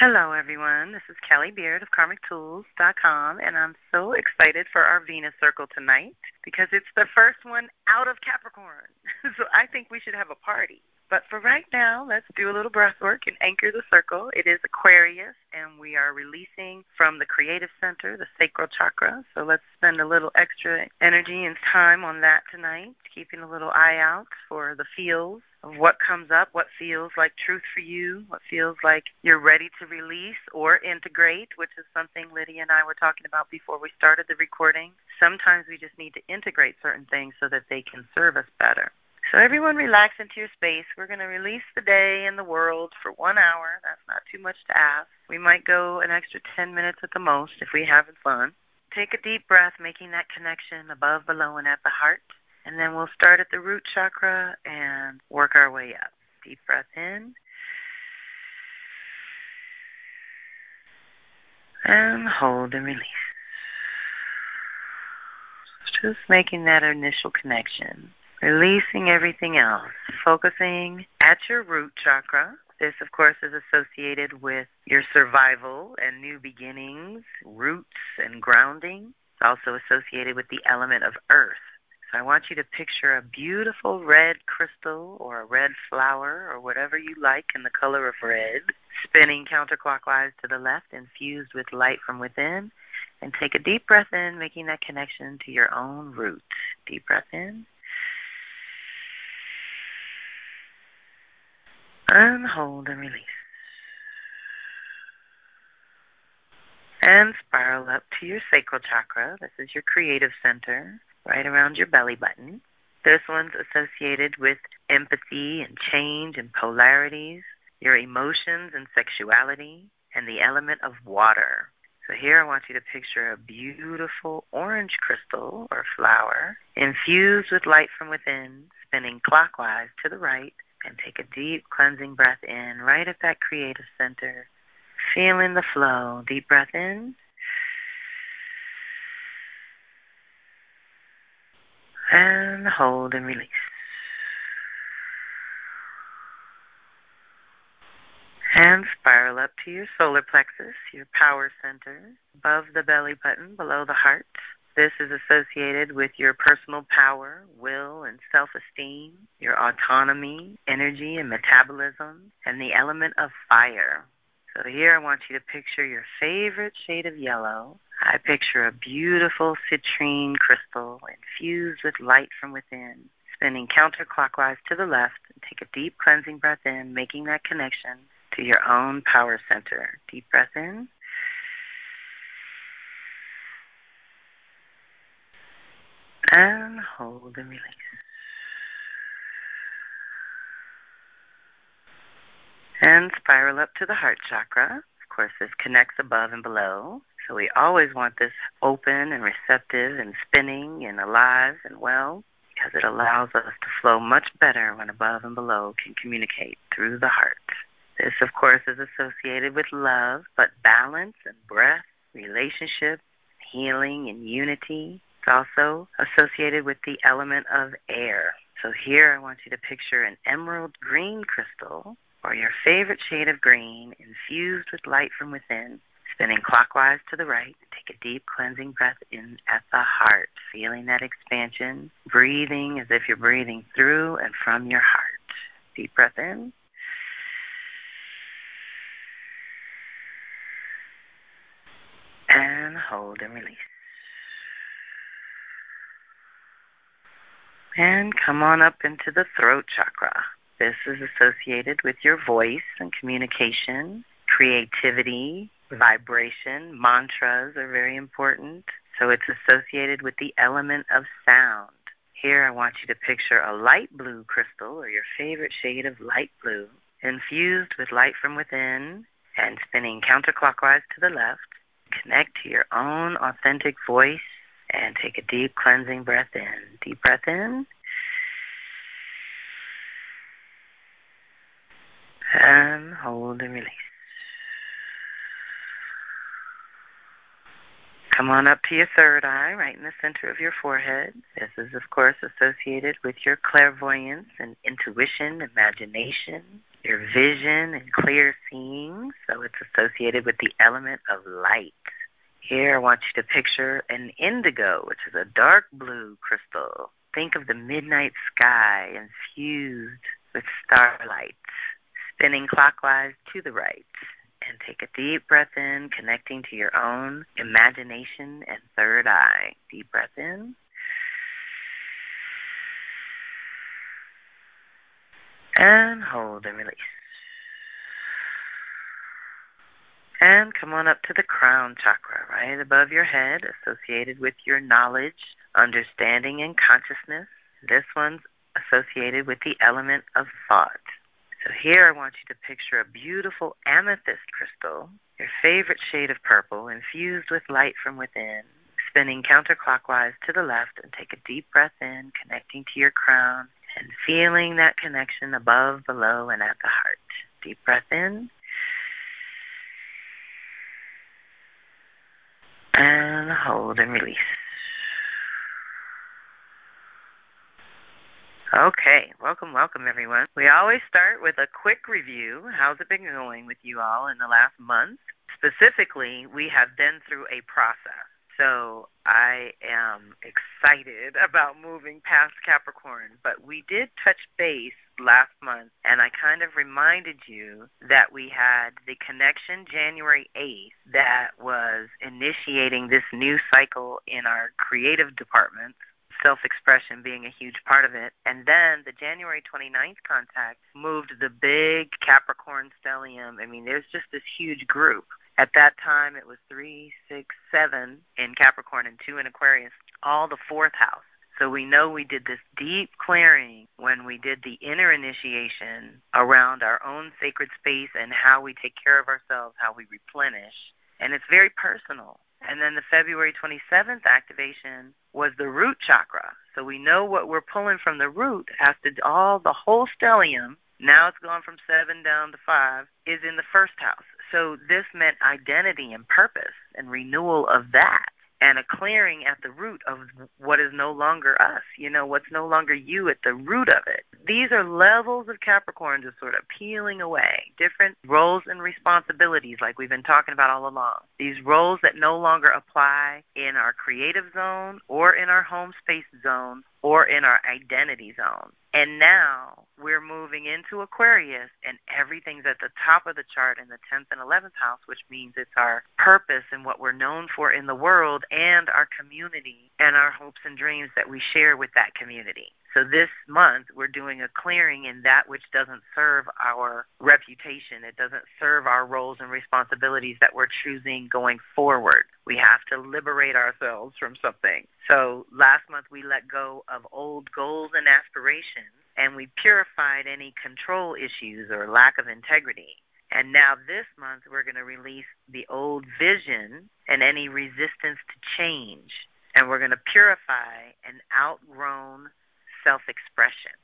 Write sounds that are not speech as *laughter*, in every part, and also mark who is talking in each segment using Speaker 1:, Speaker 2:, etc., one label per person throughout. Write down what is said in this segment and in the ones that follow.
Speaker 1: Hello, everyone. This is Kelly Beard of KarmicTools.com, and I'm so excited for our Venus Circle tonight because it's the first one out of Capricorn. *laughs* so I think we should have a party. But for right now, let's do a little breath work and anchor the circle. It is Aquarius, and we are releasing from the creative center, the sacral chakra. So let's spend a little extra energy and time on that tonight, keeping a little eye out for the feels of what comes up, what feels like truth for you, what feels like you're ready to release or integrate, which is something Lydia and I were talking about before we started the recording. Sometimes we just need to integrate certain things so that they can serve us better. So everyone relax into your space. We're going to release the day and the world for one hour. That's not too much to ask. We might go an extra 10 minutes at the most if we're having fun. Take a deep breath, making that connection above, below, and at the heart. And then we'll start at the root chakra and work our way up. Deep breath in. And hold and release. Just making that initial connection releasing everything else, focusing at your root chakra. This, of course, is associated with your survival and new beginnings, roots and grounding. It's also associated with the element of earth. So I want you to picture a beautiful red crystal or a red flower or whatever you like in the color of red, spinning counterclockwise to the left, infused with light from within. And take a deep breath in, making that connection to your own root. Deep breath in. And hold and release. And spiral up to your sacral chakra. This is your creative center, right around your belly button. This one's associated with empathy and change and polarities, your emotions and sexuality, and the element of water. So here I want you to picture a beautiful orange crystal or flower infused with light from within, spinning clockwise to the right and take a deep cleansing breath in right at that creative center. Feeling the flow. Deep breath in. And hold and release. And spiral up to your solar plexus, your power center, above the belly button, below the heart. This is associated with your personal power, will, and self esteem, your autonomy, energy, and metabolism, and the element of fire. So here I want you to picture your favorite shade of yellow. I picture a beautiful citrine crystal infused with light from within, spinning counterclockwise to the left. Take a deep cleansing breath in, making that connection to your own power center. Deep breath in. And hold and release. And spiral up to the heart chakra. Of course, this connects above and below. So we always want this open and receptive and spinning and alive and well because it allows us to flow much better when above and below can communicate through the heart. This, of course, is associated with love, but balance and breath, relationship, healing and unity, it's also associated with the element of air. So here I want you to picture an emerald green crystal or your favorite shade of green infused with light from within, spinning clockwise to the right. Take a deep cleansing breath in at the heart, feeling that expansion, breathing as if you're breathing through and from your heart. Deep breath in. And hold and release. And come on up into the throat chakra. This is associated with your voice and communication, creativity, vibration. Mantras are very important. So it's associated with the element of sound. Here I want you to picture a light blue crystal or your favorite shade of light blue infused with light from within and spinning counterclockwise to the left. Connect to your own authentic voice and take a deep cleansing breath in. Deep breath in. And hold and release. Come on up to your third eye, right in the center of your forehead. This is, of course, associated with your clairvoyance and intuition, imagination, your vision and clear seeing, so it's associated with the element of light. Here, I want you to picture an indigo, which is a dark blue crystal. Think of the midnight sky infused with starlight, spinning clockwise to the right. And take a deep breath in, connecting to your own imagination and third eye. Deep breath in. And hold and release. And come on up to the crown chakra, right above your head, associated with your knowledge, understanding, and consciousness. This one's associated with the element of thought. So here I want you to picture a beautiful amethyst crystal, your favorite shade of purple, infused with light from within, spinning counterclockwise to the left, and take a deep breath in, connecting to your crown, and feeling that connection above, below, and at the heart. Deep breath in. And hold and release. Okay, welcome, welcome everyone. We always start with a quick review. How's it been going with you all in the last month? Specifically, we have been through a process. So I am excited about moving past Capricorn, but we did touch base last month, and I kind of reminded you that we had the connection January 8th that was initiating this new cycle in our creative departments self expression being a huge part of it. And then the January 29th contact moved the big Capricorn stellium. I mean, there's just this huge group. At that time, it was three, six, seven in Capricorn and two in Aquarius, all the fourth house. So we know we did this deep clearing when we did the inner initiation around our own sacred space and how we take care of ourselves, how we replenish. And it's very personal. And then the February 27th activation was the root chakra. So we know what we're pulling from the root to all the whole stellium. Now it's gone from seven down to five is in the first house. So this meant identity and purpose and renewal of that and a clearing at the root of what is no longer us, you know, what's no longer you at the root of it. These are levels of Capricorn just sort of peeling away, different roles and responsibilities like we've been talking about all along. These roles that no longer apply in our creative zone or in our home space zone or in our identity zone. And now we're moving into Aquarius, and everything's at the top of the chart in the 10th and 11th house, which means it's our purpose and what we're known for in the world and our community and our hopes and dreams that we share with that community. So this month, we're doing a clearing in that which doesn't serve our reputation. It doesn't serve our roles and responsibilities that we're choosing going forward. We have to liberate ourselves from something. So last month, we let go of old goals and aspirations, and we purified any control issues or lack of integrity. And now this month, we're going to release the old vision and any resistance to change. And we're going to purify an outgrown self expression.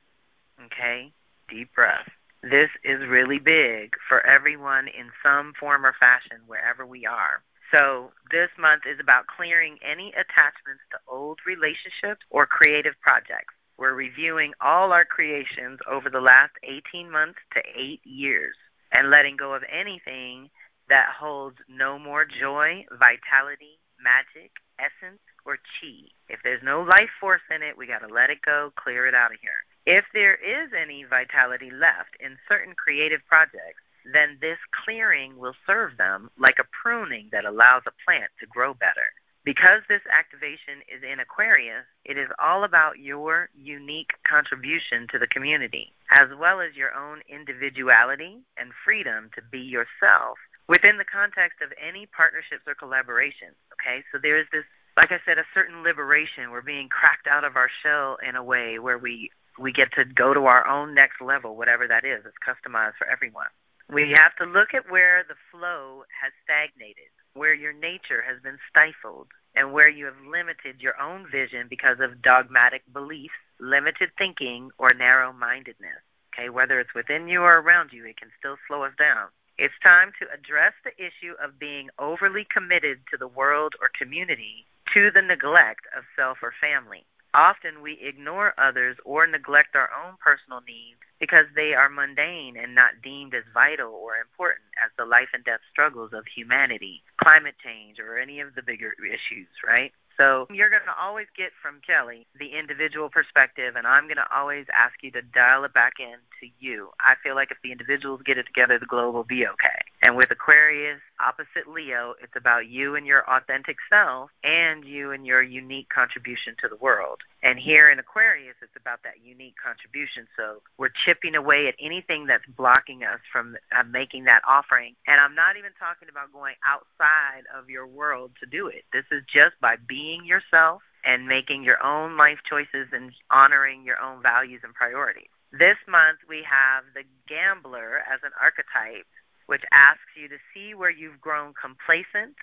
Speaker 1: Okay? Deep breath. This is really big for everyone in some form or fashion, wherever we are. So, this month is about clearing any attachments to old relationships or creative projects. We're reviewing all our creations over the last 18 months to eight years and letting go of anything that holds no more joy, vitality, magic, essence, or chi. If there's no life force in it, we got to let it go, clear it out of here. If there is any vitality left in certain creative projects, then this clearing will serve them like a pruning that allows a plant to grow better. Because this activation is in Aquarius, it is all about your unique contribution to the community, as well as your own individuality and freedom to be yourself within the context of any partnerships or collaborations. Okay, so there is this, like I said, a certain liberation. We're being cracked out of our shell in a way where we we get to go to our own next level, whatever that is. It's customized for everyone. We have to look at where the flow has stagnated, where your nature has been stifled, and where you have limited your own vision because of dogmatic beliefs, limited thinking, or narrow mindedness. Okay, whether it's within you or around you, it can still slow us down. It's time to address the issue of being overly committed to the world or community to the neglect of self or family. Often we ignore others or neglect our own personal needs because they are mundane and not deemed as vital or important as the life and death struggles of humanity, climate change, or any of the bigger issues, right? So you're going to always get from Kelly the individual perspective, and I'm going to always ask you to dial it back in to you. I feel like if the individuals get it together, the globe will be okay. And with Aquarius opposite Leo, it's about you and your authentic self and you and your unique contribution to the world. And here in Aquarius, it's about that unique contribution. So we're chipping away at anything that's blocking us from uh, making that offering. And I'm not even talking about going outside of your world to do it. This is just by being yourself and making your own life choices and honoring your own values and priorities. This month, we have the gambler as an archetype which asks you to see where you've grown complacent,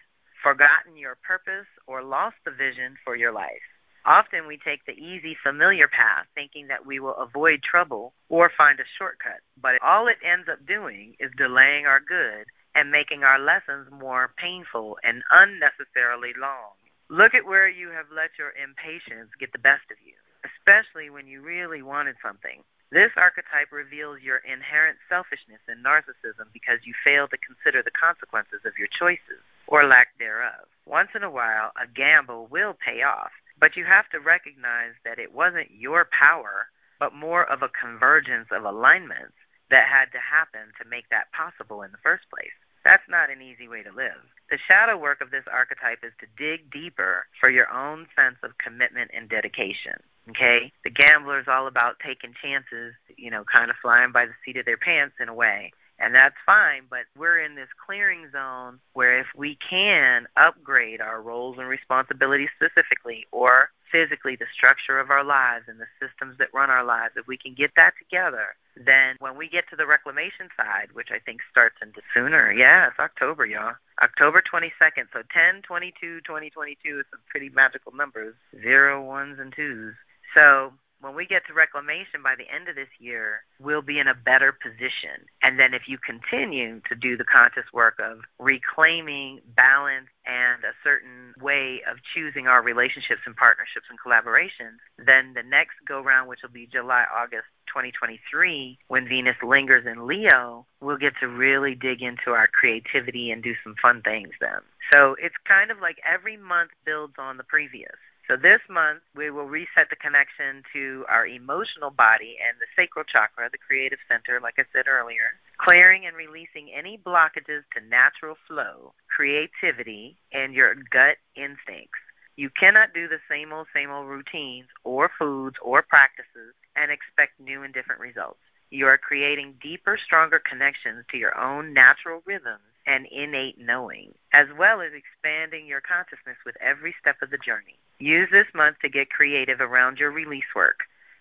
Speaker 1: forgotten your purpose, or lost the vision for your life. Often we take the easy, familiar path thinking that we will avoid trouble or find a shortcut, but all it ends up doing is delaying our good and making our lessons more painful and unnecessarily long. Look at where you have let your impatience get the best of you, especially when you really wanted something. This archetype reveals your inherent selfishness and narcissism because you fail to consider the consequences of your choices or lack thereof. Once in a while, a gamble will pay off, but you have to recognize that it wasn't your power, but more of a convergence of alignments that had to happen to make that possible in the first place. That's not an easy way to live. The shadow work of this archetype is to dig deeper for your own sense of commitment and dedication. Okay? The gambler is all about taking chances, you know, kind of flying by the seat of their pants in a way. And that's fine, but we're in this clearing zone where if we can upgrade our roles and responsibilities specifically or physically the structure of our lives and the systems that run our lives, if we can get that together, then when we get to the reclamation side, which I think starts into sooner, yeah, it's October, y'all. October 22nd. So 10, 22, 2022 is some pretty magical numbers, zero, ones, and twos. So when we get to reclamation by the end of this year, we'll be in a better position. And then if you continue to do the conscious work of reclaiming balance and a certain way of choosing our relationships and partnerships and collaborations, then the next go round, which will be July, August 2023, when Venus lingers in Leo, we'll get to really dig into our creativity and do some fun things then. So it's kind of like every month builds on the previous. So this month, we will reset the connection to our emotional body and the sacral chakra, the creative center, like I said earlier, clearing and releasing any blockages to natural flow, creativity, and your gut instincts. You cannot do the same old, same old routines or foods or practices and expect new and different results. You are creating deeper, stronger connections to your own natural rhythms and innate knowing, as well as expanding your consciousness with every step of the journey. Use this month to get creative around your release work.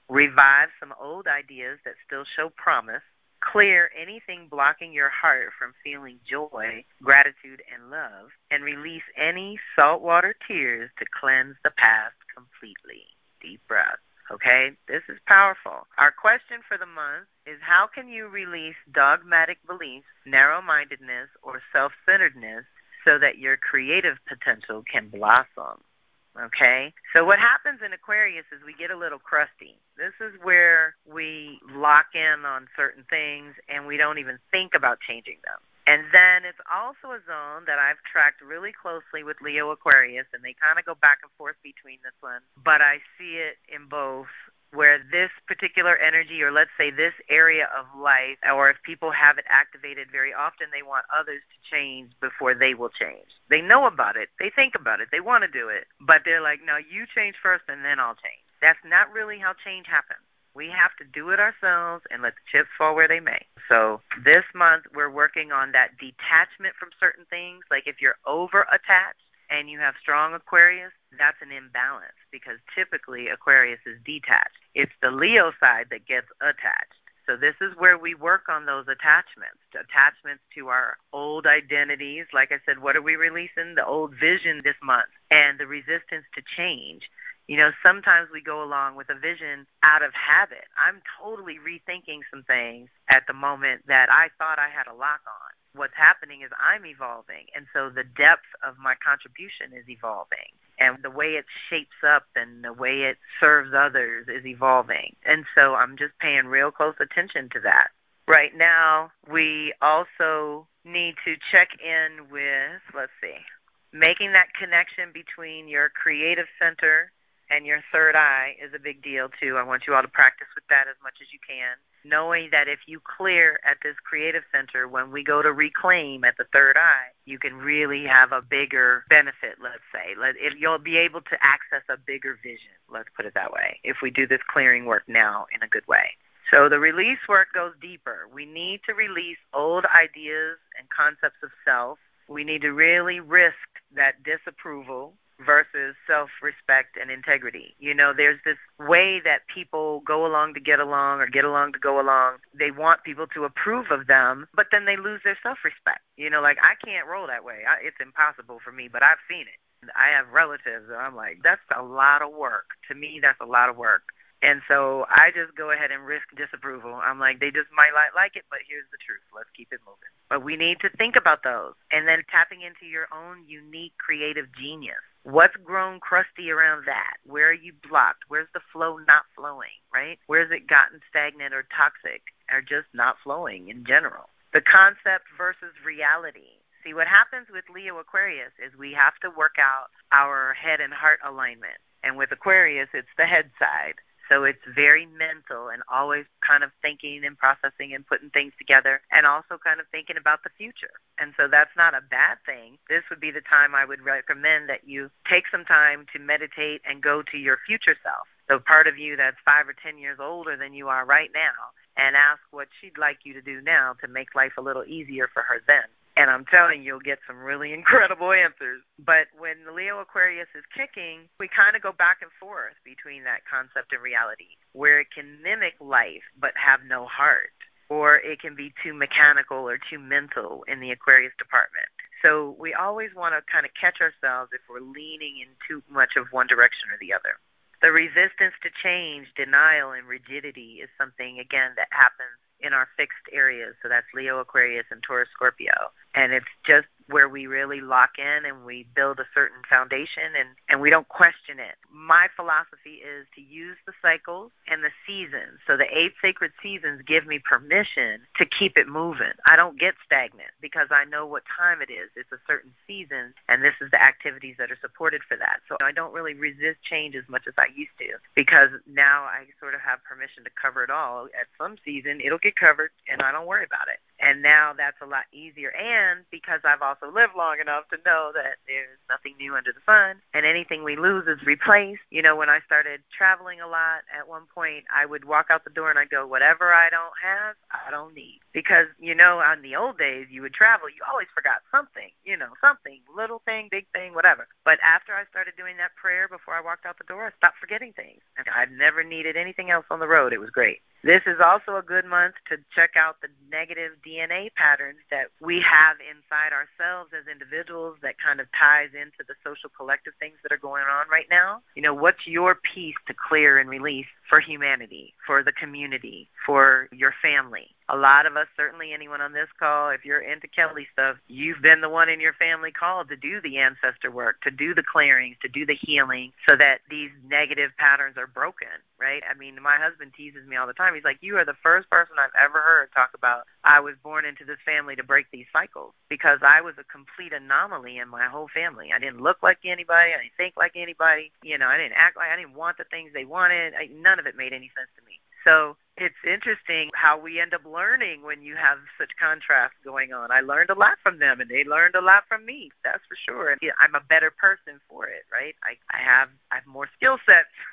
Speaker 1: Revive some old ideas that still show promise. Clear anything blocking your heart from feeling joy, gratitude, and love. And release any saltwater tears to cleanse the past completely. Deep breath. Okay? This is powerful. Our question for the month is how can you release dogmatic beliefs, narrow mindedness, or self centeredness so that your creative potential can blossom? Okay? So what happens in Aquarius is we get a little crusty. This is where we lock in on certain things and we don't even think about changing them. And then it's also a zone that I've tracked really closely with Leo Aquarius, and they kind of go back and forth between this one. But I see it in both where this particular energy, or let's say this area of life, or if people have it activated very often, they want others to change before they will change. They know about it, they think about it, they want to do it, but they're like, no, you change first and then I'll change. That's not really how change happens. We have to do it ourselves and let the chips fall where they may. So this month we're working on that detachment from certain things. Like if you're over attached, and you have strong Aquarius, that's an imbalance because typically Aquarius is detached. It's the Leo side that gets attached. So this is where we work on those attachments, attachments to our old identities. Like I said, what are we releasing? The old vision this month and the resistance to change. You know, sometimes we go along with a vision out of habit. I'm totally rethinking some things at the moment that I thought I had a lock on what's happening is I'm evolving, and so the depth of my contribution is evolving. And the way it shapes up and the way it serves others is evolving. And so I'm just paying real close attention to that. Right now, we also need to check in with, let's see, making that connection between your creative center and your third eye is a big deal too. I want you all to practice with that as much as you can. Knowing that if you clear at this creative center, when we go to reclaim at the third eye, you can really have a bigger benefit, let's say. Let, if you'll be able to access a bigger vision, let's put it that way, if we do this clearing work now in a good way. So the release work goes deeper. We need to release old ideas and concepts of self. We need to really risk that disapproval versus self respect and integrity. You know, there's this way that people go along to get along or get along to go along. They want people to approve of them, but then they lose their self respect. You know, like I can't roll that way. I, it's impossible for me, but I've seen it. I have relatives and I'm like, that's a lot of work. To me, that's a lot of work. And so I just go ahead and risk disapproval. I'm like, they just might not like it, but here's the truth. Let's keep it moving. But we need to think about those and then tapping into your own unique creative genius. What's grown crusty around that? Where are you blocked? Where's the flow not flowing, right? Where's it gotten stagnant or toxic or just not flowing in general? The concept versus reality. See, what happens with Leo Aquarius is we have to work out our head and heart alignment. And with Aquarius, it's the head side. So it's very mental and always kind of thinking and processing and putting things together and also kind of thinking about the future. And so that's not a bad thing. This would be the time I would recommend that you take some time to meditate and go to your future self. So part of you that's five or ten years older than you are right now and ask what she'd like you to do now to make life a little easier for her then. And I'm telling you, you'll get some really *laughs* incredible answers. But when Leo Aquarius is kicking, we kind of go back and forth between that concept and reality, where it can mimic life but have no heart, or it can be too mechanical or too mental in the Aquarius department. So we always want to kind of catch ourselves if we're leaning in too much of one direction or the other. The resistance to change, denial, and rigidity is something, again, that happens in our fixed areas. So that's Leo, Aquarius, and Taurus, Scorpio and it's just where we really lock in and we build a certain foundation and, and we don't question it. My philosophy is to use the cycles and the seasons. So the eight sacred seasons give me permission to keep it moving. I don't get stagnant because I know what time it is. It's a certain season and this is the activities that are supported for that. So I don't really resist change as much as I used to because now I sort of have permission to cover it all. At some season it'll get covered and I don't worry about it. And now that's a lot easier. And because I've also lived long enough to know that there's nothing new under the sun and anything we lose is replaced. You know, when I started traveling a lot, at one point I would walk out the door and I'd go, whatever I don't have, I don't need. Because, you know, on the old days, you would travel, you always forgot something, you know, something, little thing, big thing, whatever. But after I started doing that prayer before I walked out the door, I stopped forgetting things. I've never needed anything else on the road. It was great. This is also a good month to check out the negative DNA patterns that we have inside ourselves as individuals that kind of ties into the social collective things that are going on right now. You know, what's your piece to clear and release for humanity, for the community, for your family? A lot of us, certainly anyone on this call, if you're into Kelly stuff, you've been the one in your family called to do the ancestor work, to do the clearings, to do the healing so that these negative patterns are broken, right? I mean, my husband teases me all the time. He's like, You are the first person I've ever heard talk about I was born into this family to break these cycles because I was a complete anomaly in my whole family. I didn't look like anybody, I didn't think like anybody, you know, I didn't act like I didn't want the things they wanted. I, none of it made any sense to me. So it's interesting how we end up learning when you have such contrast going on. I learned a lot from them, and they learned a lot from me. That's for sure. And I'm a better person for it, right? I I have I have more skill sets. *laughs*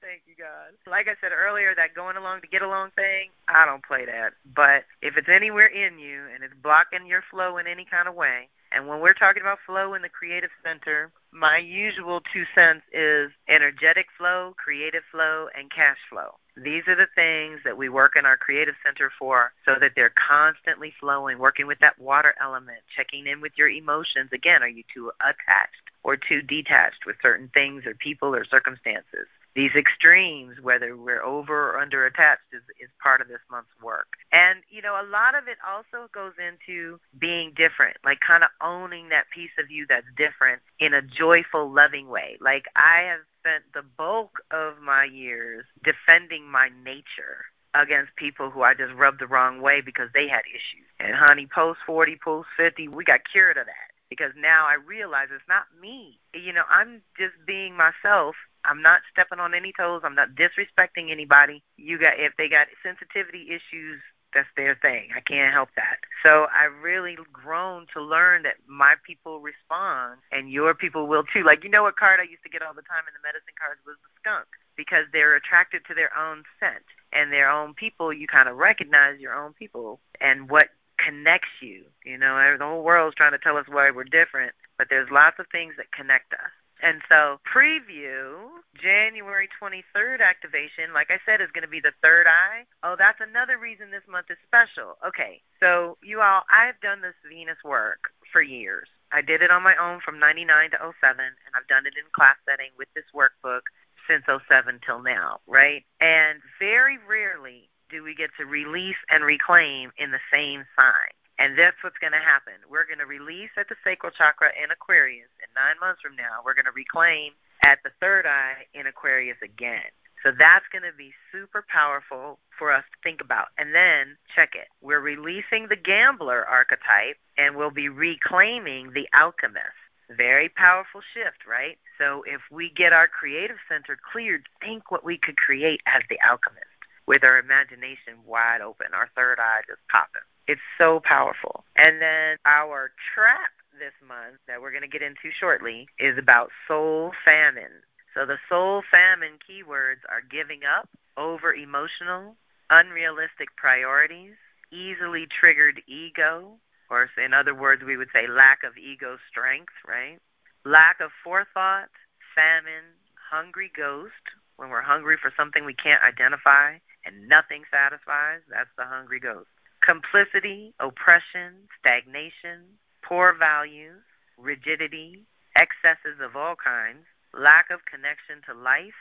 Speaker 1: Thank you, God. Like I said earlier, that going along to get along thing, I don't play that. But if it's anywhere in you and it's blocking your flow in any kind of way, and when we're talking about flow in the creative center, my usual two cents is energetic flow, creative flow, and cash flow. These are the things that we work in our creative center for so that they're constantly flowing, working with that water element, checking in with your emotions. Again, are you too attached or too detached with certain things or people or circumstances? these extremes, whether we're over or under attached, is, is part of this month's work. And, you know, a lot of it also goes into being different, like kind of owning that piece of you that's different in a joyful, loving way. Like I have spent the bulk of my years defending my nature against people who I just rubbed the wrong way because they had issues. And honey, post 40, post 50, we got cured of that because now I realize it's not me. You know, I'm just being myself. I'm not stepping on any toes. I'm not disrespecting anybody. You got if they got sensitivity issues, that's their thing. I can't help that. So I've really grown to learn that my people respond and your people will too. Like you know what card I used to get all the time in the medicine cards was the skunk because they're attracted to their own scent and their own people. You kind of recognize your own people and what connects you. You know, the whole world's trying to tell us why we're different, but there's lots of things that connect us. And so, preview January 23rd activation, like I said, is going to be the third eye. Oh, that's another reason this month is special. Okay, so you all, I've done this Venus work for years. I did it on my own from 99 to 07, and I've done it in class setting with this workbook since 07 till now, right? And very rarely do we get to release and reclaim in the same sign. And that's what's going to happen. We're going to release at the sacral chakra in Aquarius, and nine months from now, we're going to reclaim at the third eye in Aquarius again. So that's going to be super powerful for us to think about. And then check it. We're releasing the gambler archetype, and we'll be reclaiming the alchemist. Very powerful shift, right? So if we get our creative center cleared, think what we could create as the alchemist with our imagination wide open, our third eye just popping. It's so powerful. And then our trap this month that we're going to get into shortly is about soul famine. So the soul famine keywords are giving up, over emotional, unrealistic priorities, easily triggered ego, or in other words, we would say lack of ego strength, right? Lack of forethought, famine, hungry ghost, when we're hungry for something we can't identify, and nothing satisfies, that's the hungry ghost. Complicity, oppression, stagnation, poor values, rigidity, excesses of all kinds, lack of connection to life,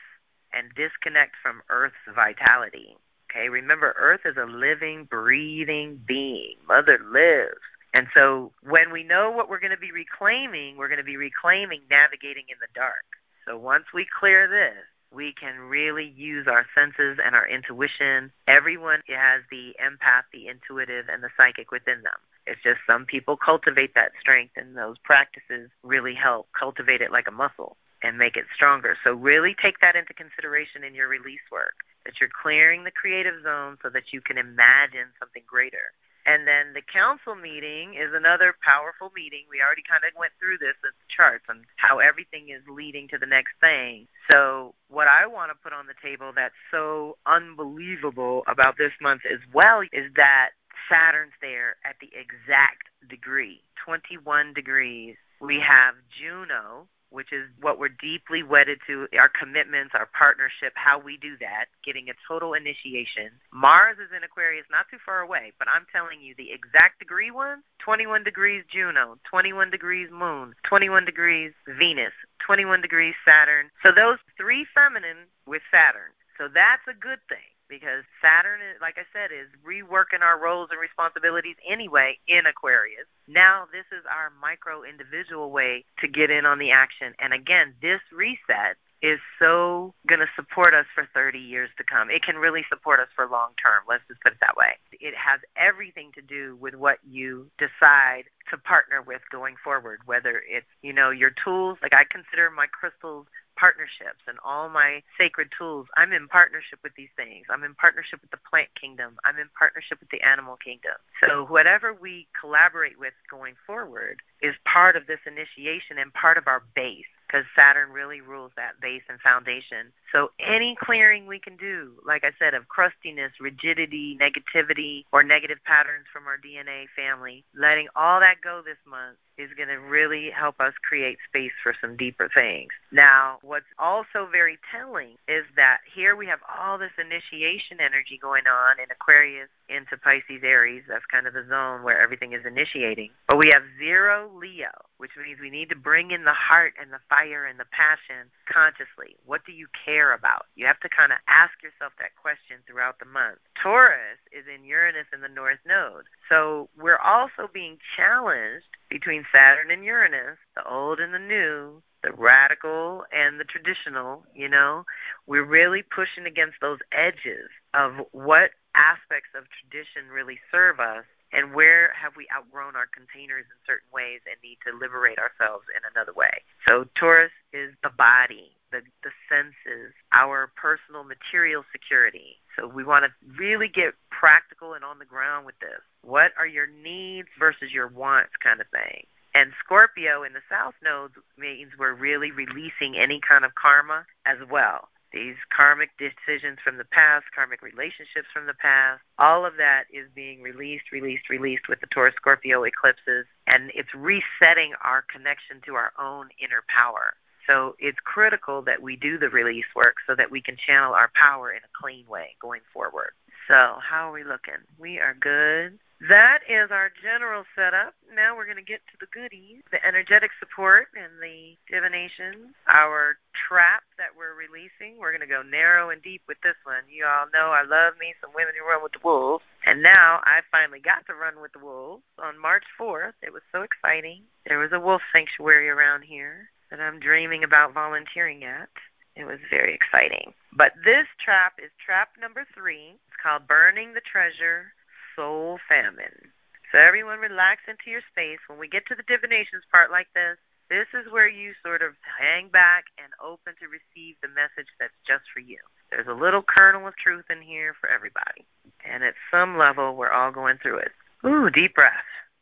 Speaker 1: and disconnect from Earth's vitality. Okay, remember, Earth is a living, breathing being. Mother lives. And so when we know what we're going to be reclaiming, we're going to be reclaiming navigating in the dark. So once we clear this, we can really use our senses and our intuition. Everyone has the empath, the intuitive, and the psychic within them. It's just some people cultivate that strength, and those practices really help cultivate it like a muscle and make it stronger. So, really take that into consideration in your release work that you're clearing the creative zone so that you can imagine something greater. And then the council meeting is another powerful meeting. We already kind of went through this the charts on how everything is leading to the next thing. So, what I want to put on the table that's so unbelievable about this month as well is that Saturn's there at the exact degree 21 degrees. We have Juno, which is what we're deeply wedded to our commitments, our partnership, how we do that, getting a total initiation. Mars is in Aquarius, not too far away, but I'm telling you the exact degree one 21 degrees Juno, 21 degrees Moon, 21 degrees Venus, 21 degrees Saturn. So those three feminine with Saturn. So that's a good thing because Saturn, like I said, is reworking our roles and responsibilities anyway in Aquarius. Now, this is our micro individual way to get in on the action. And again, this reset is so going to support us for 30 years to come. It can really support us for long term. Let's just put it that way. It has everything to do with what you decide to partner with going forward, whether it's, you know, your tools. Like I consider my crystals partnerships and all my sacred tools. I'm in partnership with these things. I'm in partnership with the plant kingdom. I'm in partnership with the animal kingdom. So whatever we collaborate with going forward is part of this initiation and part of our base because Saturn really rules that base and foundation. So any clearing we can do, like I said, of crustiness, rigidity, negativity, or negative patterns from our DNA family, letting all that go this month is going to really help us create space for some deeper things. Now, what's also very telling is that here we have all this initiation energy going on in Aquarius into Pisces Aries. That's kind of the zone where everything is initiating. But we have zero Leo, which means we need to bring in the heart and the fire and the passion consciously. What do you care care about? You have to kind of ask yourself that question throughout the month. Taurus is in Uranus in the North Node. So we're also being challenged between Saturn and Uranus, the old and the new, the radical and the traditional, you know. We're really pushing against those edges of what aspects of tradition really serve us and where have we outgrown our containers in certain ways and need to liberate ourselves in another way. So Taurus is the body, the, the senses, our personal material security. So we want to really get practical and on the ground with this. What are your needs versus your wants kind of thing? And Scorpio in the South Node means we're really releasing any kind of karma as well. These karmic decisions from the past, karmic relationships from the past, all of that is being released, released, released with the Taurus Scorpio eclipses. And it's resetting our connection to our own inner power. So it's critical that we do the release work so that we can channel our power in a clean way going forward. So, how are we looking? We are good. That is our general setup. Now we're going to get to the goodies, the energetic support and the divination, our trap that we're releasing. We're going to go narrow and deep with this one. You all know I love me some women who run with the wolves. And now I finally got to run with the wolves on March 4th. It was so exciting. There was a wolf sanctuary around here that I'm dreaming about volunteering at. It was very exciting. But this trap is trap number three. It's called Burning the Treasure soul famine. So everyone relax into your space. When we get to the divinations part like this, this is where you sort of hang back and open to receive the message that's just for you. There's a little kernel of truth in here for everybody. And at some level, we're all going through it. Ooh, deep breath.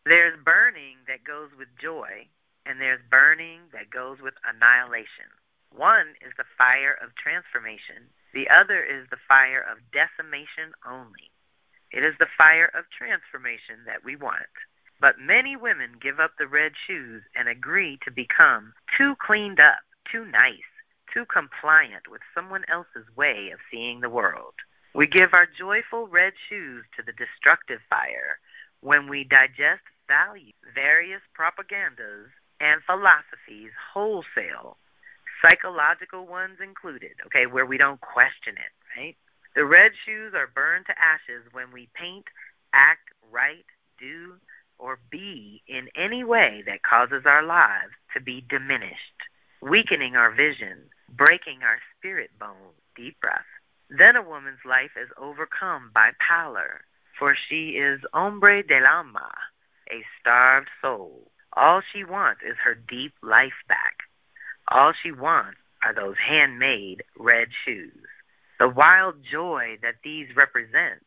Speaker 1: There's burning that goes with joy, and there's burning that goes with annihilation. One is the fire of transformation, the other is the fire of decimation only. It is the fire of transformation that we want. But many women give up the red shoes and agree to become too cleaned up, too nice, too compliant with someone else's way of seeing the world. We give our joyful red shoes to the destructive fire when we digest, value various propagandas and philosophies wholesale, psychological ones included, okay, where we don't question it, right? The red shoes are burned to ashes when we paint, act, write, do, or be in any way that causes our lives to be diminished, weakening our vision, breaking our spirit bone. Deep breath. Then a woman's life is overcome by pallor, for she is hambre del alma, a starved soul. All she wants is her deep life back. All she wants are those handmade red shoes. The wild joy that these represent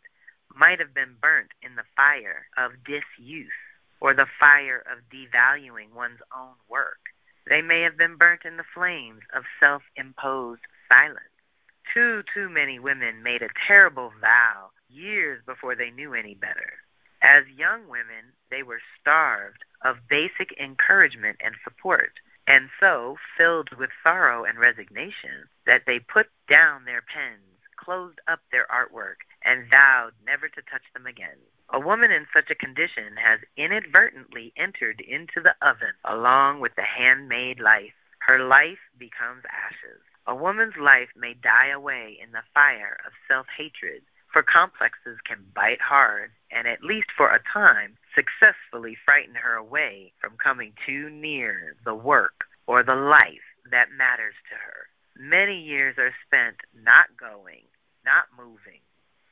Speaker 1: might have been burnt in the fire of disuse or the fire of devaluing one's own work. They may have been burnt in the flames of self imposed silence. Too, too many women made a terrible vow years before they knew any better. As young women, they were starved of basic encouragement and support and so filled with sorrow and resignation that they put down their pens, closed up their artwork, and vowed never to touch them again. A woman in such a condition has inadvertently entered into the oven along with the handmade life. Her life becomes ashes. A woman's life may die away in the fire of self hatred, for complexes can bite hard and, at least for a time, frighten her away from coming too near the work or the life that matters to her. Many years are spent not going, not moving,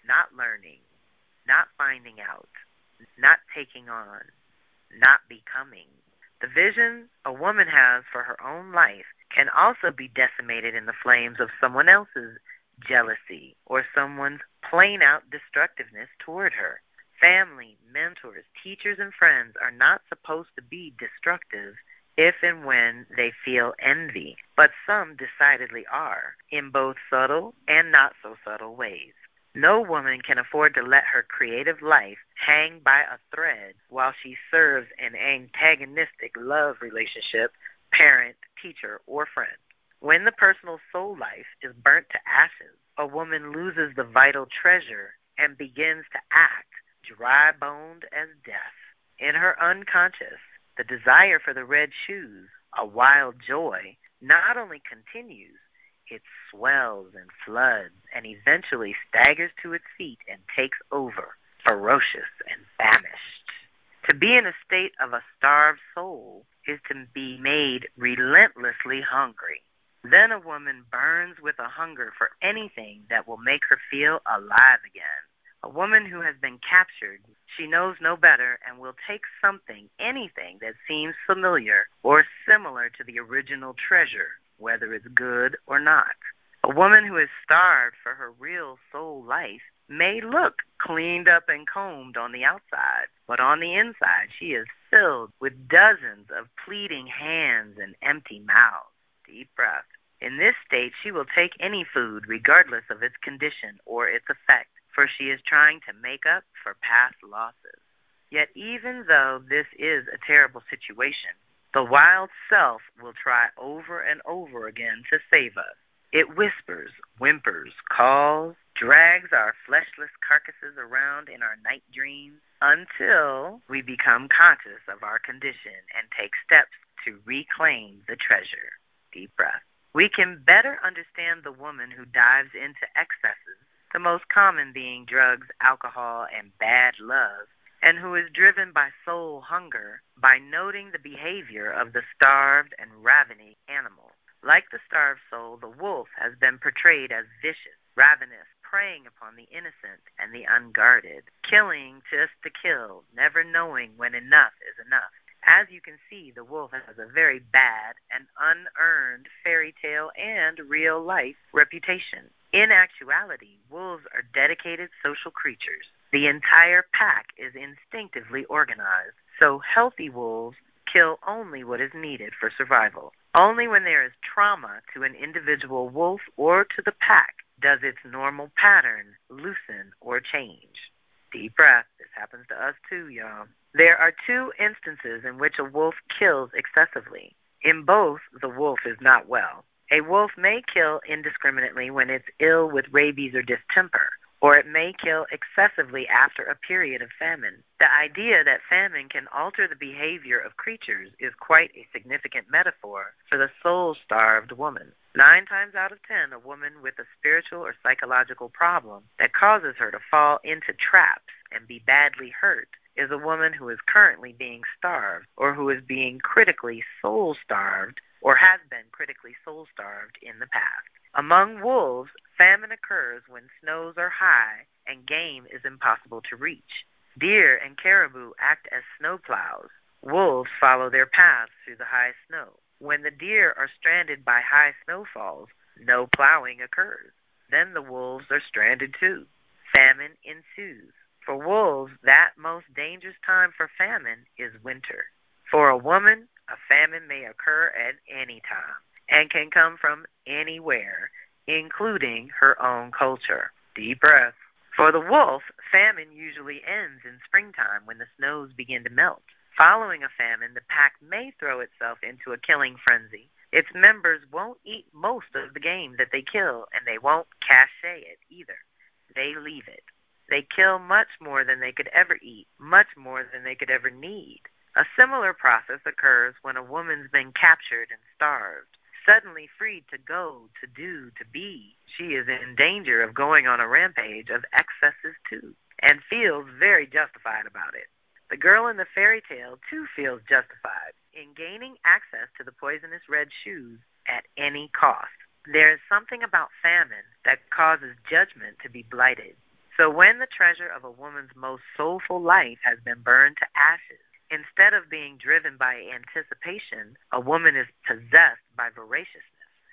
Speaker 1: not learning, not finding out, not taking on, not becoming. The vision a woman has for her own life can also be decimated in the flames of someone else's jealousy or someone's plain out destructiveness toward her. Family, mentors, teachers, and friends are not supposed to be destructive if and when they feel envy, but some decidedly are, in both subtle and not so subtle ways. No woman can afford to let her creative life hang by a thread while she serves an antagonistic love relationship, parent, teacher, or friend. When the personal soul life is burnt to ashes, a woman loses the vital treasure and begins to act dry boned as death. In her unconscious, the desire for the red shoes, a wild joy, not only continues, it swells and floods and eventually staggers to its feet and takes over, ferocious and famished. To be in a state of a starved soul is to be made relentlessly hungry. Then a woman burns with a hunger for anything that will make her feel alive again. A woman who has been captured, she knows no better and will take something, anything that seems familiar or similar to the original treasure, whether it's good or not. A woman who is starved for her real soul life may look cleaned up and combed on the outside, but on the inside she is filled with dozens of pleading hands and empty mouths. Deep breath. In this state, she will take any food, regardless of its condition or its effect for she is trying to make up for past losses. Yet, even though this is a terrible situation, the wild self will try over and over again to save us. It whispers, whimpers, calls, drags our fleshless carcasses around in our night dreams until we become conscious of our condition and take steps to reclaim the treasure. Deep breath. We can better understand the woman who dives into excesses the most common being drugs, alcohol, and bad love, and who is driven by soul hunger by noting the behavior of the starved and ravening animal. Like the starved soul, the wolf has been portrayed as vicious, ravenous, preying upon the innocent and the unguarded, killing just to kill, never knowing when enough is enough. As you can see, the wolf has a very bad and unearned fairy tale and real life reputation. In actuality, wolves are dedicated social creatures. The entire pack is instinctively organized, so healthy wolves kill only what is needed for survival. Only when there is trauma to an individual wolf or to the pack does its normal pattern loosen or change. Deep breath. This happens to us too, y'all. There are two instances in which a wolf kills excessively. In both, the wolf is not well. A wolf may kill indiscriminately when it's ill with rabies or distemper, or it may kill excessively after a period of famine. The idea that famine can alter the behavior of creatures is quite a significant metaphor for the soul starved woman. Nine times out of ten, a woman with a spiritual or psychological problem that causes her to fall into traps and be badly hurt is a woman who is currently being starved or who is being critically soul starved or has been critically soul starved in the past. Among wolves, famine occurs when snows are high and game is impossible to reach. Deer and caribou act as snowplows. Wolves follow their paths through the high snow. When the deer are stranded by high snowfalls, no plowing occurs. Then the wolves are stranded too. Famine ensues. For wolves, that most dangerous time for famine is winter. For a woman, a famine may occur at any time and can come from anywhere, including her own culture. Deep breath. For the wolf, famine usually ends in springtime when the snows begin to melt. Following a famine, the pack may throw itself into a killing frenzy. Its members won't eat most of the game that they kill, and they won't cache it either. They leave it. They kill much more than they could ever eat, much more than they could ever need. A similar process occurs when a woman's been captured and starved. Suddenly freed to go, to do, to be, she is in danger of going on a rampage of excesses too, and feels very justified about it. The girl in the fairy tale too feels justified in gaining access to the poisonous red shoes at any cost. There is something about famine that causes judgment to be blighted. So when the treasure of a woman's most soulful life has been burned to ashes, Instead of being driven by anticipation, a woman is possessed by voraciousness.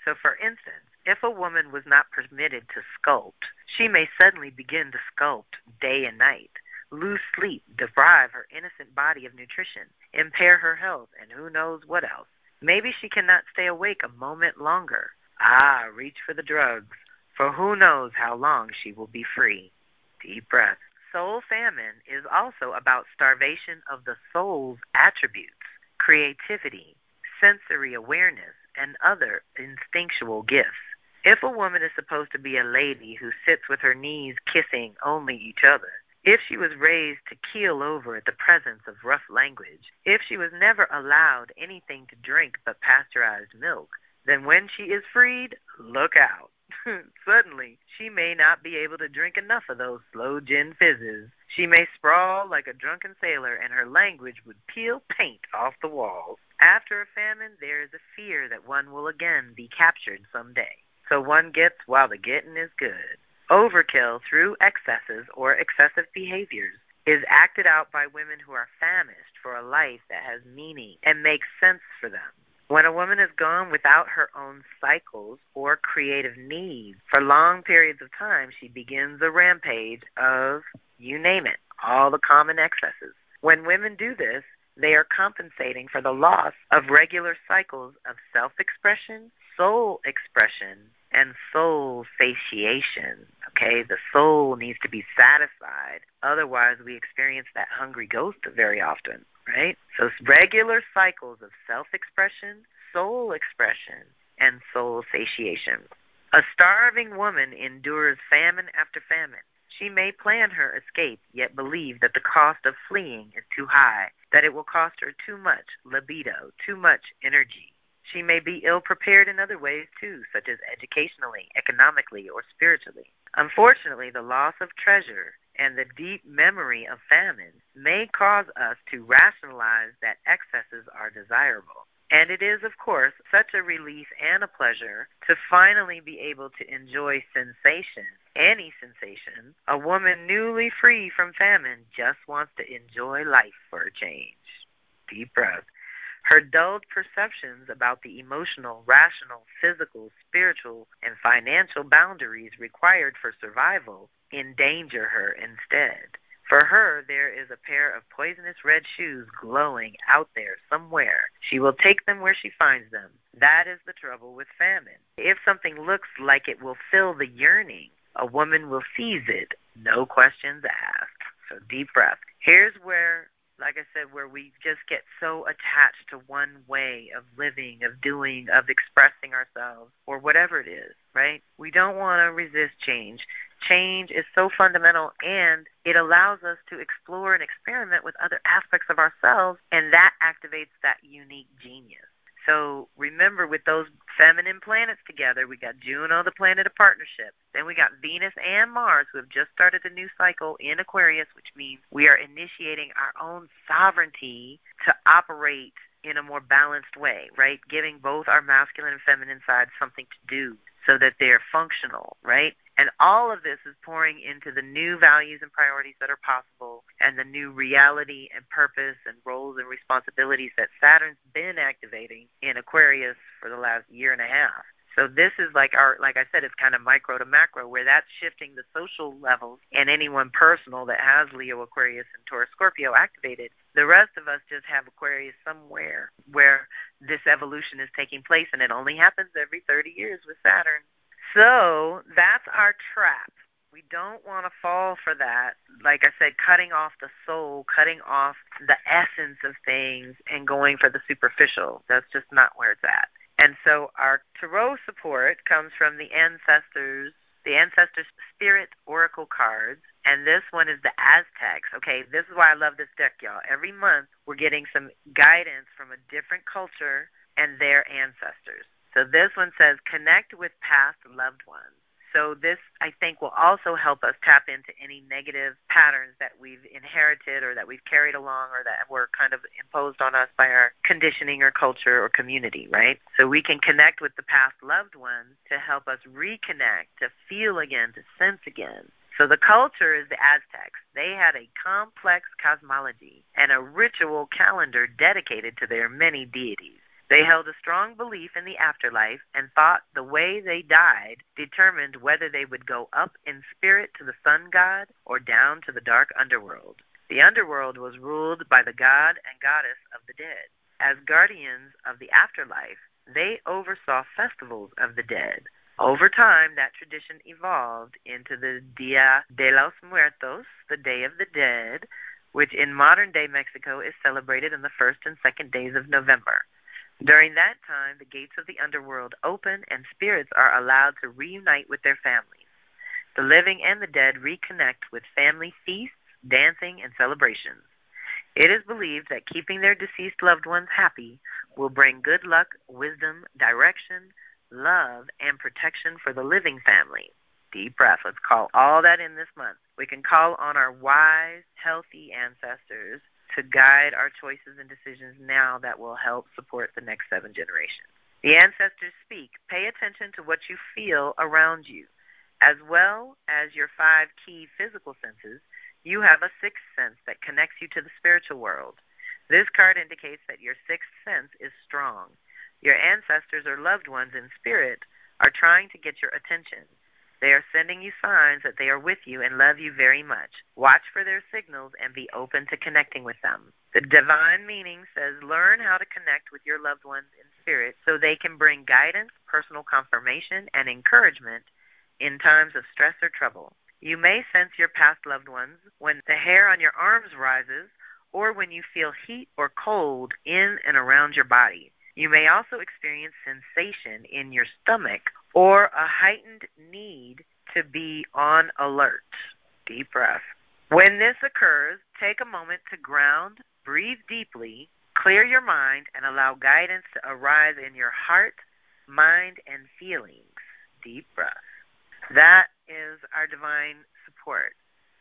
Speaker 1: So, for instance, if a woman was not permitted to sculpt, she may suddenly begin to sculpt day and night, lose sleep, deprive her innocent body of nutrition, impair her health, and who knows what else. Maybe she cannot stay awake a moment longer. Ah, reach for the drugs, for who knows how long she will be free. Deep breath soul famine is also about starvation of the soul's attributes, creativity, sensory awareness, and other instinctual gifts. If a woman is supposed to be a lady who sits with her knees kissing only each other, if she was raised to keel over at the presence of rough language, if she was never allowed anything to drink but pasteurized milk, then when she is freed, look out. *laughs* Suddenly, she may not be able to drink enough of those slow gin fizzes. She may sprawl like a drunken sailor, and her language would peel paint off the walls. After a famine, there is a fear that one will again be captured some day. So one gets while the getting is good. Overkill through excesses or excessive behaviors is acted out by women who are famished for a life that has meaning and makes sense for them. When a woman is gone without her own cycles or creative needs for long periods of time, she begins a rampage of, you name it, all the common excesses. When women do this, they are compensating for the loss of regular cycles of self expression, soul expression, and soul satiation. Okay, the soul needs to be satisfied. Otherwise, we experience that hungry ghost very often right? So regular cycles of self-expression, soul expression, and soul satiation. A starving woman endures famine after famine. She may plan her escape, yet believe that the cost of fleeing is too high, that it will cost her too much libido, too much energy. She may be ill prepared in other ways too, such as educationally, economically, or spiritually. Unfortunately, the loss of treasure and the deep memory of famine may cause us to rationalize that excesses are desirable. And it is, of course, such a relief and a pleasure to finally be able to enjoy sensation, any sensation. A woman newly free from famine just wants to enjoy life for a change. Deep breath. Her dulled perceptions about the emotional, rational, physical, spiritual, and financial boundaries required for survival endanger her instead. For her, there is a pair of poisonous red shoes glowing out there somewhere. She will take them where she finds them. That is the trouble with famine. If something looks like it will fill the yearning, a woman will seize it, no questions asked. So deep breath. Here's where like I said, where we just get so attached to one way of living, of doing, of expressing ourselves, or whatever it is, right? We don't want to resist change. Change is so fundamental and it allows us to explore and experiment with other aspects of ourselves, and that activates that unique genius. So remember, with those feminine planets together, we got Juno, the planet of partnership. Then we got Venus and Mars, who have just started a new cycle in Aquarius, which means we are initiating our own sovereignty to operate in a more balanced way, right? Giving both our masculine and feminine sides something to do so that they're functional, right? And all of this is pouring into the new values and priorities that are possible and the new reality and purpose and roles and responsibilities that Saturn's been activating in Aquarius for the last year and a half. So this is like our, like I said, it's kind of micro to macro, where that's shifting the social levels and anyone personal that has Leo, Aquarius, and Taurus, Scorpio activated. The rest of us just have Aquarius somewhere where this evolution is taking place, and it only happens every 30 years with Saturn. So that's our trap. We don't want to fall for that. Like I said, cutting off the soul, cutting off the essence of things, and going for the superficial. That's just not where it's at. And so our tarot support comes from the ancestors, the ancestor spirit oracle cards, and this one is the Aztecs. Okay, this is why I love this deck, y'all. Every month we're getting some guidance from a different culture and their ancestors. So this one says connect with past loved ones. So this, I think, will also help us tap into any negative patterns that we've inherited or that we've carried along or that were kind of imposed on us by our conditioning or culture or community, right? So we can connect with the past loved ones to help us reconnect, to feel again, to sense again. So the culture is the Aztecs. They had a complex cosmology and a ritual calendar dedicated to their many deities. They held a strong belief in the afterlife and thought the way they died determined whether they would go up in spirit to the sun god or down to the dark underworld. The underworld was ruled by the god and goddess of the dead. As guardians of the afterlife, they oversaw festivals of the dead. Over time, that tradition evolved into the Dia de los Muertos, the Day of the Dead, which in modern day Mexico is celebrated on the first and second days of November. During that time, the gates of the underworld open and spirits are allowed to reunite with their families. The living and the dead reconnect with family feasts, dancing, and celebrations. It is believed that keeping their deceased loved ones happy will bring good luck, wisdom, direction, love, and protection for the living family. Deep breath. Let's call all that in this month. We can call on our wise, healthy ancestors to guide our choices and decisions now that will help support the next seven generations. The ancestors speak. Pay attention to what you feel around you. As well as your five key physical senses, you have a sixth sense that connects you to the spiritual world. This card indicates that your sixth sense is strong. Your ancestors or loved ones in spirit are trying to get your attention. They are sending you signs that they are with you and love you very much. Watch for their signals and be open to connecting with them. The divine meaning says learn how to connect with your loved ones in spirit so they can bring guidance, personal confirmation, and encouragement in times of stress or trouble. You may sense your past loved ones when the hair on your arms rises or when you feel heat or cold in and around your body. You may also experience sensation in your stomach or a heightened need to be on alert. Deep breath. When this occurs, take a moment to ground, breathe deeply, clear your mind, and allow guidance to arise in your heart, mind, and feelings. Deep breath. That is our divine support.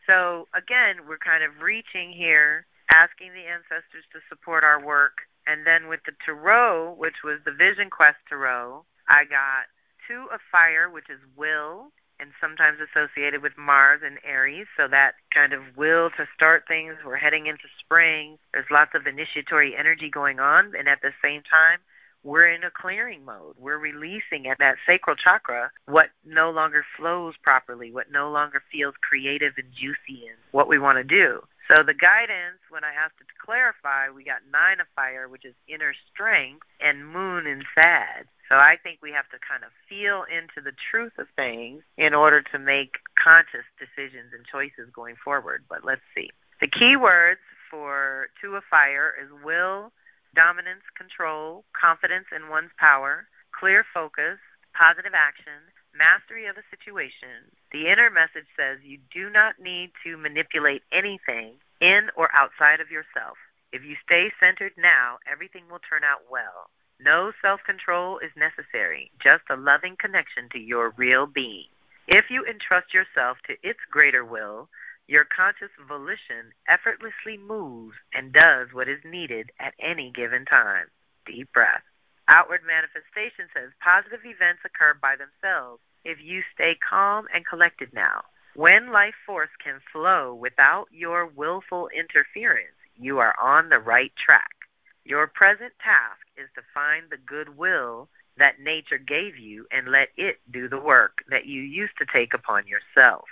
Speaker 1: So, again, we're kind of reaching here, asking the ancestors to support our work. And then with the Tarot, which was the Vision Quest Tarot, I got two of fire, which is will, and sometimes associated with Mars and Aries. So that kind of will to start things. We're heading into spring. There's lots of initiatory energy going on. And at the same time, we're in a clearing mode. We're releasing at that sacral chakra what no longer flows properly, what no longer feels creative and juicy and what we want to do. So the guidance, when I asked it to clarify, we got nine of fire, which is inner strength, and moon and sad. So I think we have to kind of feel into the truth of things in order to make conscious decisions and choices going forward. But let's see. The key words for two of fire is will, dominance, control, confidence in one's power, clear focus, positive action, mastery of a situation. The inner message says you do not need to manipulate anything in or outside of yourself. If you stay centered now, everything will turn out well. No self control is necessary, just a loving connection to your real being. If you entrust yourself to its greater will, your conscious volition effortlessly moves and does what is needed at any given time. Deep breath. Outward manifestation says positive events occur by themselves if you stay calm and collected now. When life force can flow without your willful interference, you are on the right track. Your present task is to find the goodwill that nature gave you and let it do the work that you used to take upon yourself.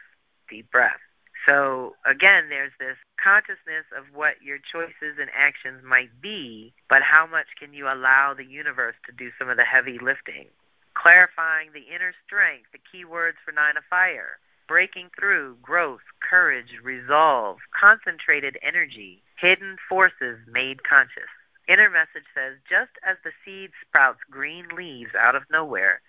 Speaker 1: Deep breath. So again, there's this consciousness of what your choices and actions might be, but how much can you allow the universe to do some of the heavy lifting? Clarifying the inner strength, the key words for Nine of Fire, breaking through, growth, courage, resolve, concentrated energy, hidden forces made conscious. Inner message says just as the seed sprouts green leaves out of nowhere,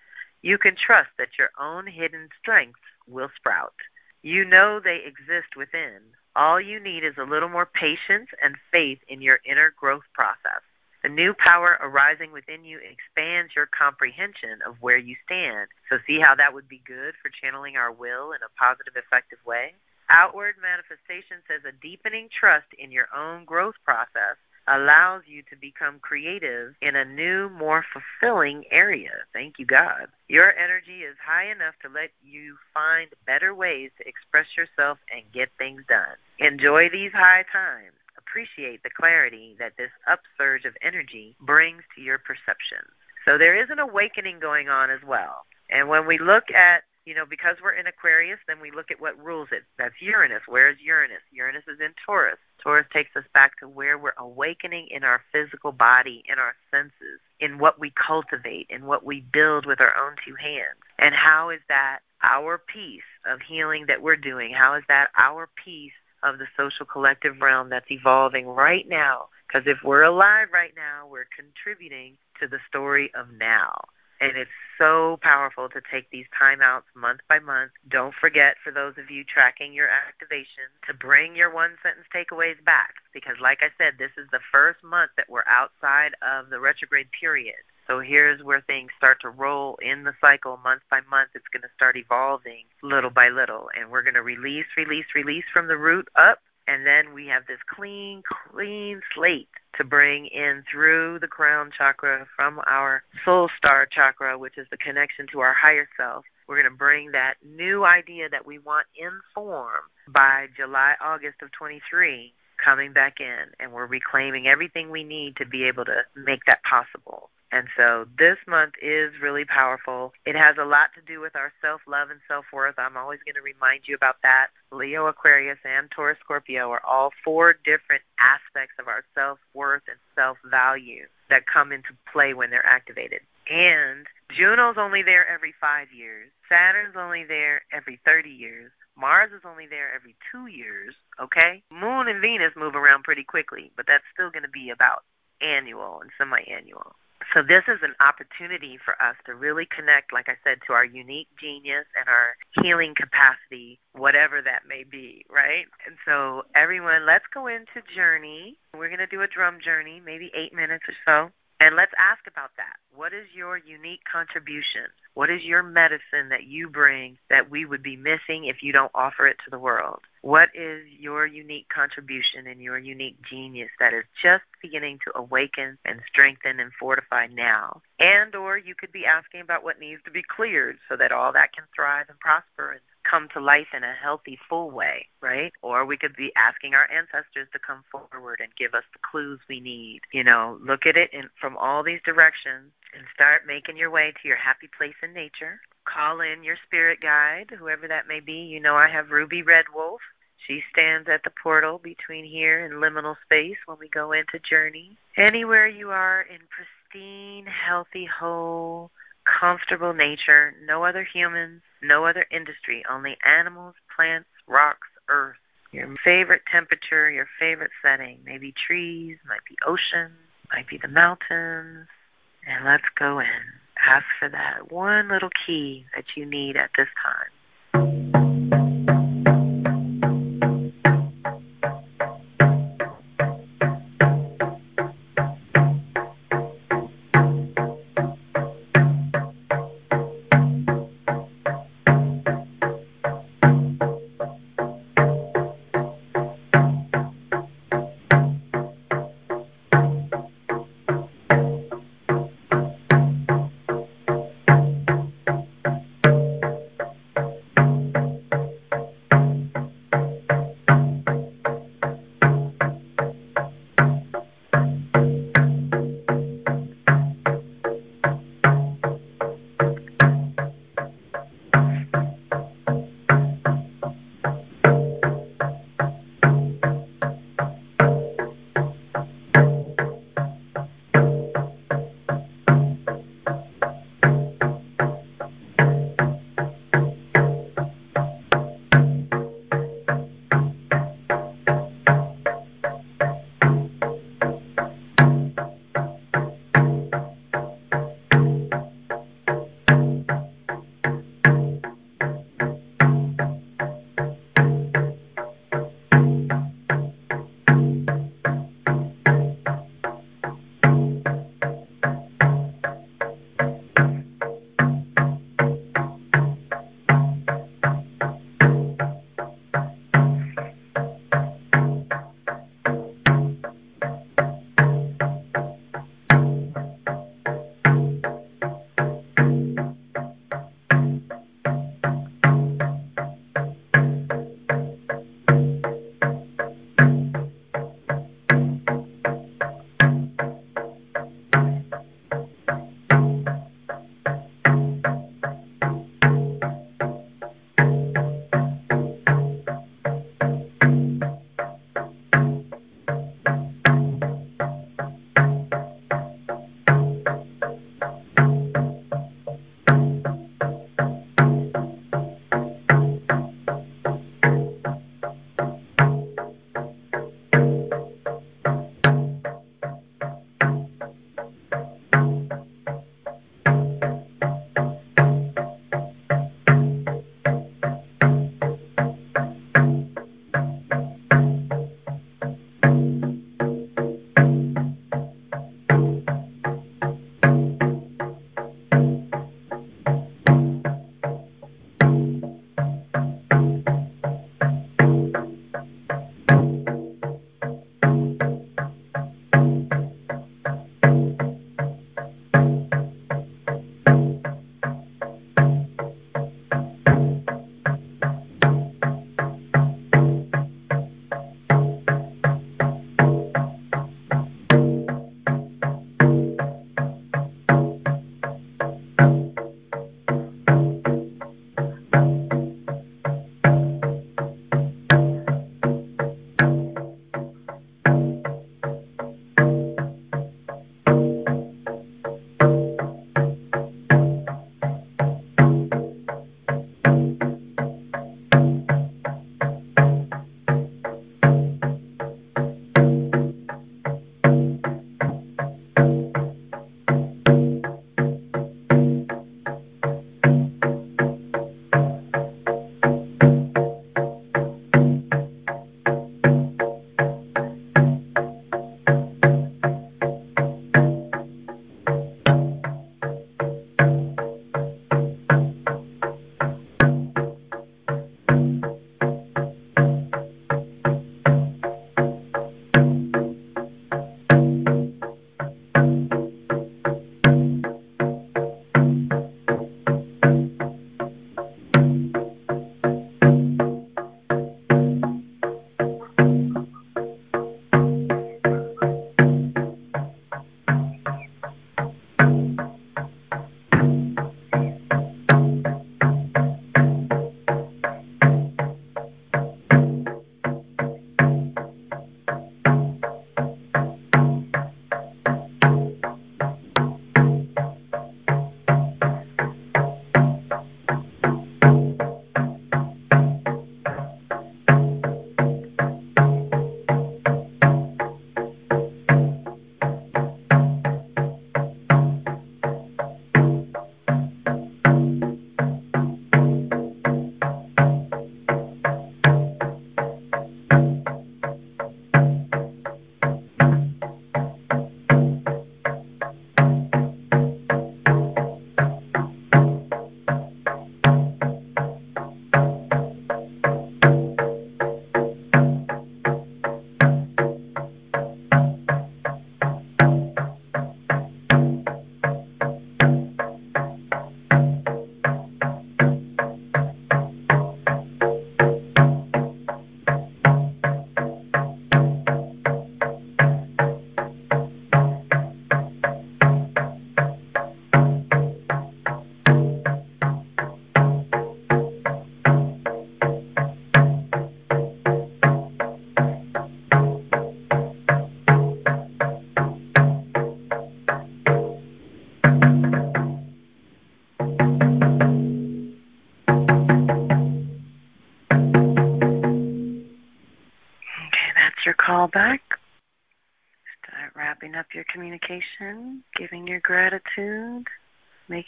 Speaker 1: you can trust that your own hidden strengths will sprout. You know they exist within. All you need is a little more patience and faith in your inner growth process. The new power arising within you expands your comprehension of where you stand. So, see how that would be good for channeling our will in a positive, effective way? Outward manifestation says a deepening trust in your own growth process allows you to become creative in a new, more fulfilling area. Thank you, God. Your energy is high enough to let you find better ways to express yourself and get things done. Enjoy these high times. Appreciate the clarity that this upsurge of energy brings to your perceptions. So there is an awakening going on as well. And when we look at you know, because we're in Aquarius, then we look at what rules it. That's Uranus. Where is Uranus? Uranus is in Taurus. Taurus takes us back to where we're awakening in our physical body, in our senses, in what we cultivate, in what we build with our own two hands. And how is that our piece of healing that we're doing? How is that our piece of the social collective realm that's evolving right now? Because if we're alive right now, we're contributing to the story of now. And it's so powerful to take these timeouts month by month. Don't forget, for those of you tracking your activation, to bring your one sentence takeaways back. Because, like I said, this is the first month that we're outside of the retrograde period. So here's where things start to roll in the cycle month by month. It's going to start evolving little by little. And we're going to release, release, release from the root up. And then we have this clean, clean slate to bring in through the crown chakra from our soul star chakra, which is the connection to our higher self. We're going to bring that new idea that we want in form by July, August of 23 coming back in. And we're reclaiming everything we need to be able to make that possible. And so this month is really powerful. It has a lot to do with our self love and self worth. I'm always going to remind you about that. Leo, Aquarius, and Taurus, Scorpio are all four different aspects of our self worth and self value that come into play when they're activated. And Juno's only there every five years, Saturn's only there every 30 years. Mars is only there every two years, okay? Moon and Venus move around pretty quickly, but that's still going to be about annual and semi annual. So this is an opportunity for us to really connect, like I said, to our unique genius and our healing capacity, whatever that may be, right? And so everyone, let's go into journey. We're going to do a drum journey, maybe eight minutes or so. And let's ask about that. What is your unique contribution? What is your medicine that you bring that we would be missing if you don't offer it to the world? What is your unique contribution and your unique genius that is just beginning to awaken and strengthen and fortify now? And or you could be asking about what needs to be cleared so that all that can thrive and prosper and come to life in a healthy, full way, right? Or we could be asking our ancestors to come forward and give us the clues we need. You know, look at it in, from all these directions and start making your way to your happy place in nature. Call in your spirit guide, whoever that may be. You know, I have Ruby Red Wolf. She stands at the portal between here and liminal space when we go into journey. Anywhere you are in pristine, healthy, whole, comfortable nature, no other humans, no other industry, only animals, plants, rocks, earth. Your favorite temperature, your favorite setting, maybe trees, might be ocean, might be the mountains. And let's go in. Ask for that one little key that you need at this time.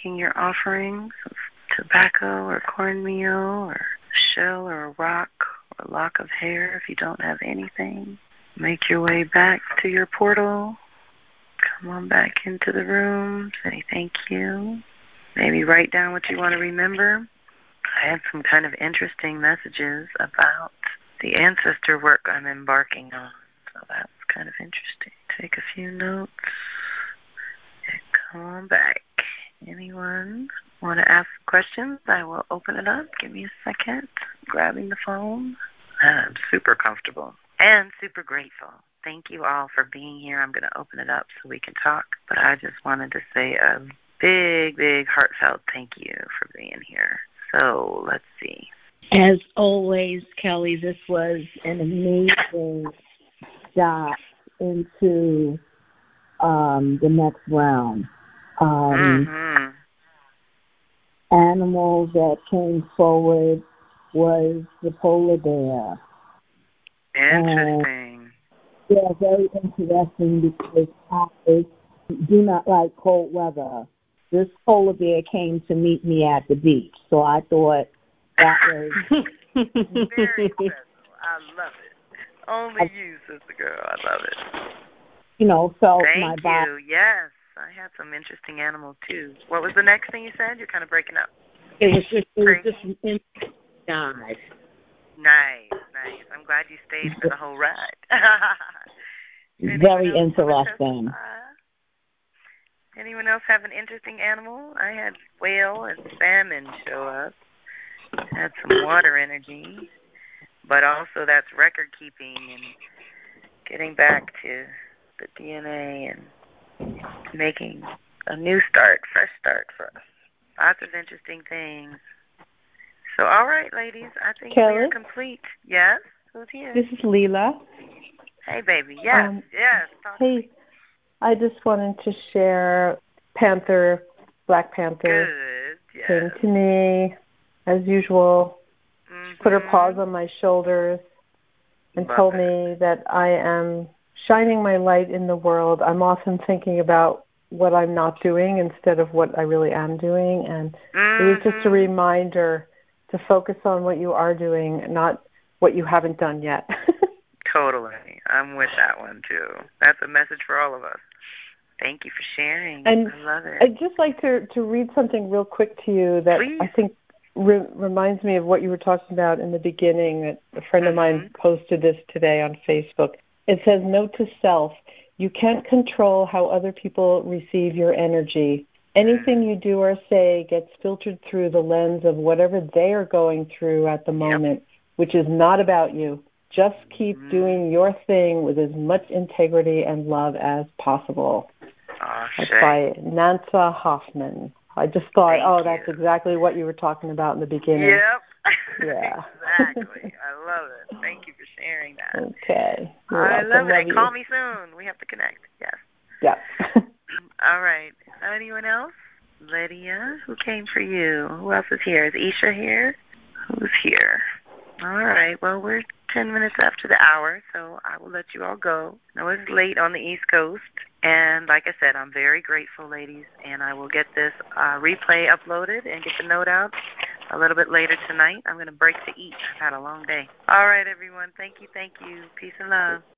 Speaker 1: Making your offerings of tobacco or cornmeal or shell or a rock or lock of hair if you don't have anything. Make your way back to your portal. Come on back into the room. Say thank you. Maybe write down what you want to remember. I had some kind of interesting messages about the ancestor work I'm embarking on. So that's kind of interesting. Take a few notes. And come on back. Anyone want to ask questions? I will open it up. Give me a second. Grabbing the phone. I'm super comfortable and super grateful. Thank you all for being here. I'm going to open it up so we can talk. But I just wanted to say a big, big heartfelt thank you for being here. So let's see.
Speaker 2: As always, Kelly, this was an amazing dive into um, the next round. Um,
Speaker 1: mm-hmm.
Speaker 2: Animals that came forward was the polar bear.
Speaker 1: Interesting.
Speaker 2: Uh, yeah, very interesting because I do not like cold weather. This polar bear came to meet me at the beach, so I thought that *laughs* was
Speaker 1: very *laughs* special. I love it. Only I, you, sister girl. I love it.
Speaker 2: You know, felt
Speaker 1: Thank
Speaker 2: my
Speaker 1: you. Yes, I had some interesting animals too. What was the next thing you said? You're kind of breaking up.
Speaker 2: It was just it was just an interesting dive.
Speaker 1: Nice, nice. I'm glad you stayed for the whole ride. *laughs*
Speaker 2: Very interesting.
Speaker 1: Uh, Anyone else have an interesting animal? I had whale and salmon show up. Had some water energy, but also that's record keeping and getting back to the DNA and making a new start, fresh start for us. Lots of interesting things. So, all right, ladies, I think
Speaker 3: Kelly?
Speaker 1: we're complete. Yes, who's here?
Speaker 3: This is Leela.
Speaker 1: Hey, baby. Yes,
Speaker 3: Um,
Speaker 1: yes.
Speaker 3: Hey. I just wanted to share Panther, Black Panther
Speaker 1: Good. Yes.
Speaker 3: came to me as usual, She put her
Speaker 1: Mhm.
Speaker 3: paws on my shoulders, and
Speaker 1: Love
Speaker 3: told
Speaker 1: it.
Speaker 3: me that I am shining my light in the world. I'm often thinking about what I'm not doing instead of what I really am doing, and it was just a
Speaker 1: Mhm.
Speaker 3: reminder to focus on what you are doing, not what you haven't done yet. *laughs*
Speaker 1: Totally. I'm with that one too. That's a message for all of us. Thank you for sharing.
Speaker 3: And
Speaker 1: I love it.
Speaker 3: I'd just like to to read something real quick to you that
Speaker 1: Please.
Speaker 3: I think re- reminds me of what you were talking about in the beginning. That a friend of mine posted this today on Facebook. It says, "Note to self: You can't control how other people receive your energy. Anything you do or say gets filtered through the lens of whatever they are going through at the
Speaker 1: Yep.
Speaker 3: moment, which is not about you. Just keep
Speaker 1: Mhm.
Speaker 3: doing your thing with as much integrity and love as possible."
Speaker 1: Oh,
Speaker 3: That's by Nanea Hoffman. I just thought,
Speaker 1: Thank
Speaker 3: oh, that's exactly what you were talking about in the beginning.
Speaker 1: Yep.
Speaker 3: Yeah. *laughs*
Speaker 1: exactly. *laughs* I love it. Thank you for sharing that.
Speaker 3: Okay. You're
Speaker 1: I love it. And call me soon. We have to connect. Yes.
Speaker 3: Yeah. *laughs*
Speaker 1: All right. Anyone else? Lydia, who came for you? Who else is here? Is Isha here? Who's here? All right. Well, we're 10 minutes after the hour, so I will let you all go. I know it's late on the East Coast. And like I said, I'm very grateful, ladies, and I will get this uh, replay uploaded and get the note out a little bit later tonight. I'm going to break to eat. I've had a long day. All right, everyone. Thank you. Thank you. Peace and love.